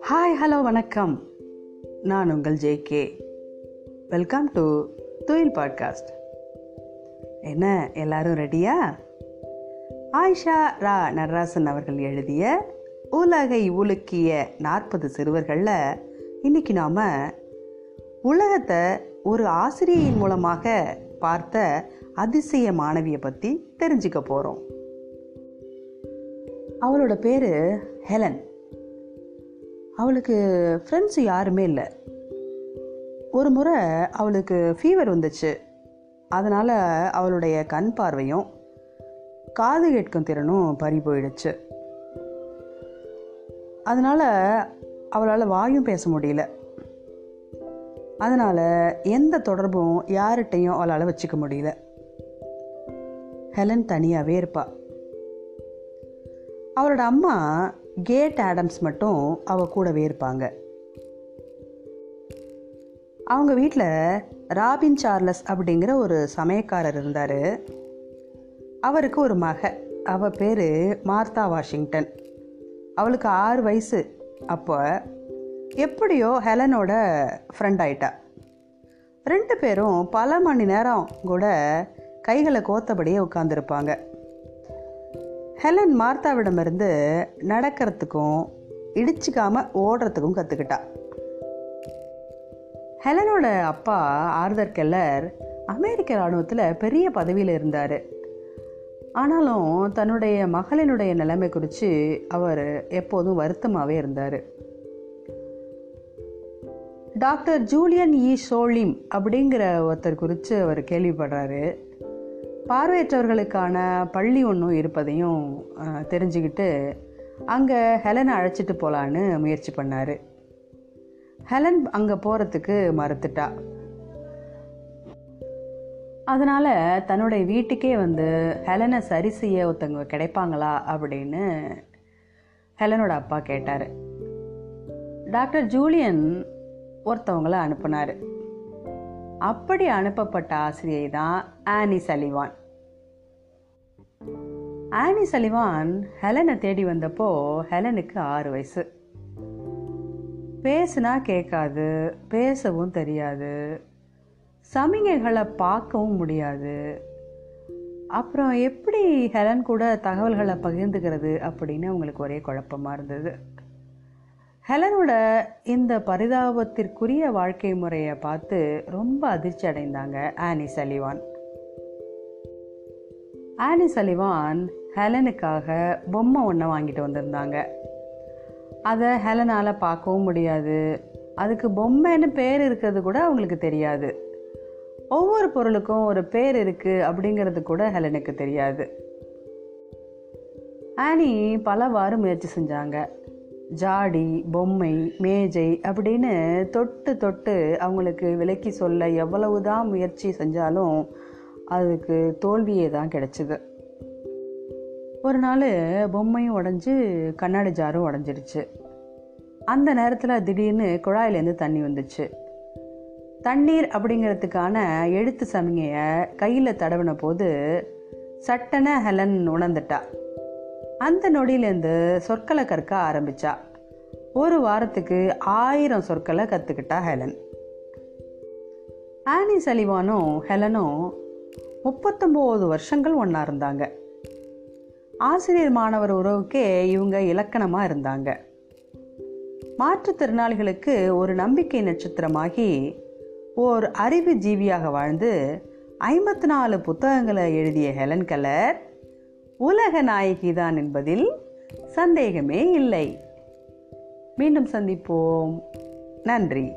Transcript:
Hi hello வணக்கம். நான் உங்கள் ஜே கே வெல்கம் டு துயில் பாட்காஸ்ட் என்ன எல்லாரும் ரெடியா ஆயிஷா ரா நடராசன் அவர்கள் எழுதிய உலகை உலுக்கிய நாற்பது சிறுவர்களில் இன்னைக்கு நாம் உலகத்தை ஒரு ஆசிரியையின் மூலமாக பார்த்த அதிசய மாணவியை பற்றி தெரிஞ்சுக்க போகிறோம் அவளோட பேர் ஹெலன். அவளுக்கு ஃப்ரெண்ட்ஸ் யாருமே இல்லை. ஒரு முறை அவளுக்கு ஃபீவர் வந்துச்சு. அதனால் அவளுடைய கண் பார்வையும் காது கேட்கும் திறனும் பறி போயிடுச்சு. அதனால் அவளால் வாயும் பேச முடியல. அதனால் எந்த தொடர்பும் யார்கிட்டையும் அவளால் வச்சுக்க முடியல. ஹெலன் தனியாகவே இருப்பாள் அவரோட அம்மா கேட் ஆடம்ஸ் மட்டும் அவ கூடவே இருப்பாங்க. அவங்க வீட்டில் ராபின் சார்லஸ் அப்படிங்கிற ஒரு சமயக்காரர் இருந்தார். அவருக்கு ஒரு மக. அவ பேர் மார்த்தா வாஷிங்டன். அவளுக்கு ஆறு வயசு. அப்போ எப்படியோ ஹெலனோட ஃப்ரெண்ட் ஆயிட்டா. ரெண்டு பேரும் பல மணி நேரம் கூட கைகளை கோத்தபடியே உட்காந்துருப்பாங்க ஹெலன் மார்த்தாவிடமிருந்து நடக்கிறதுக்கும் இடிச்சிக்காம ஓடுறதுக்கும் கற்றுக்கிட்டா ஹெலனோட அப்பா ஆர்தர் கெல்லர் அமெரிக்க இராணுவத்தில் பெரிய பதவியில் இருந்தார். ஆனாலும் தன்னுடைய மகளினுடைய நிலைமை குறித்து அவர் எப்போதும் வருத்தமாகவே இருந்தார். டாக்டர் ஜூலியன் இ சோலிம் அப்படிங்கிற ஒருத்தர் குறித்து அவர் கேள்விப்படுறாரு. பார்வையற்றவர்களுக்கான பள்ளி ஒன்றும் இருப்பதையும் தெரிஞ்சுக்கிட்டு அங்கே ஹெலனை அழைச்சிட்டு போகலான்னு முயற்சி பண்ணார். ஹெலன் அங்கே போகிறதுக்கு மறுத்துட்டா. அதனால் தன்னுடைய வீட்டுக்கே வந்து ஹெலனை சரி செய்ய ஒருத்தவங்க கிடைப்பாங்களா அப்படின்னு ஹெலனோட அப்பா கேட்டார். டாக்டர் ஜூலியன் ஒருத்தவங்களை அனுப்புனார். அப்படி அனுப்பப்பட்ட ஆசிரியை தான் ஆனி சலிவான். ஆனி சலிவான் ஹெலனை தேடி வந்தப்போ ஹெலனுக்கு ஆறு வயசு. பேசுனா கேட்காது பேசவும் தெரியாது சமிகைகளை பார்க்கவும் முடியாது. அப்புறம் எப்படி ஹெலன் கூட தகவல்களை பகிர்ந்துக்கிறது அப்படின்னு அவங்களுக்கு ஒரே குழப்பமாக இருந்தது. ஹெலனோட இந்த பரிதாபத்திற்குரிய வாழ்க்கை முறையை பார்த்து ரொம்ப அதிர்ச்சி அடைந்தாங்க ஆனி சலிவான். ஆனி சலிவான் ஹெலனுக்காக பொம்மை ஒன்றை வாங்கிட்டு வந்திருந்தாங்க. அதை ஹெலனால் பார்க்கவும் முடியாது. அதுக்கு பொம்மைன்னு பேர் இருக்கிறது கூட அவங்களுக்கு தெரியாது. ஒவ்வொரு பொருளுக்கும் ஒரு பேர் இருக்குது அப்படிங்கிறது கூட ஹெலனுக்கு தெரியாது. ஆனி பலவாறு முயற்சி செஞ்சாங்க. ஜாடி பொம்மை மேஜை அப்படின்னு தொட்டு தொட்டு அவங்களுக்கு விலக்கி சொல்ல எவ்வளவுதான் முயற்சி செஞ்சாலும் அதுக்கு தோல்வியே தான் கிடச்சிது. ஒரு நாள் பொம்மையும் உடஞ்சி கண்ணாடி ஜாரும் உடஞ்சிருச்சு அந்த நேரத்தில் திடீர்னு குழாயிலேருந்து தண்ணி வந்துச்சு. தண்ணீர் அப்படிங்கிறதுக்கான எழுத்து சமிகையை கையில் தடவின போது சட்டன ஹெலன் உணர்ந்துட்டா. அந்த நொடியிலேருந்து சொற்களை கற்க ஆரம்பிச்சா. ஒரு வாரத்துக்கு ஆயிரம் சொற்களை கற்றுக்கிட்டா ஹெலன். ஆனி சலிவானும் ஹெலனும் முப்பத்தொம்போது வருஷங்கள் ஒன்றா இருந்தாங்க. ஆசிரியர் மாணவர் உறவுக்கே இவங்க இலக்கணமாக இருந்தாங்க. மாற்றுத்திறனாளிகளுக்கு ஒரு நம்பிக்கை நட்சத்திரமாகி ஓர் அறிவு ஜீவியாக வாழ்ந்து ஐம்பத்தி நாலு புத்தகங்களை எழுதிய ஹெலன் கலர் உலக நாயகிதான் என்பதில் சந்தேகமே இல்லை. மீண்டும் சந்திப்போம். நன்றி.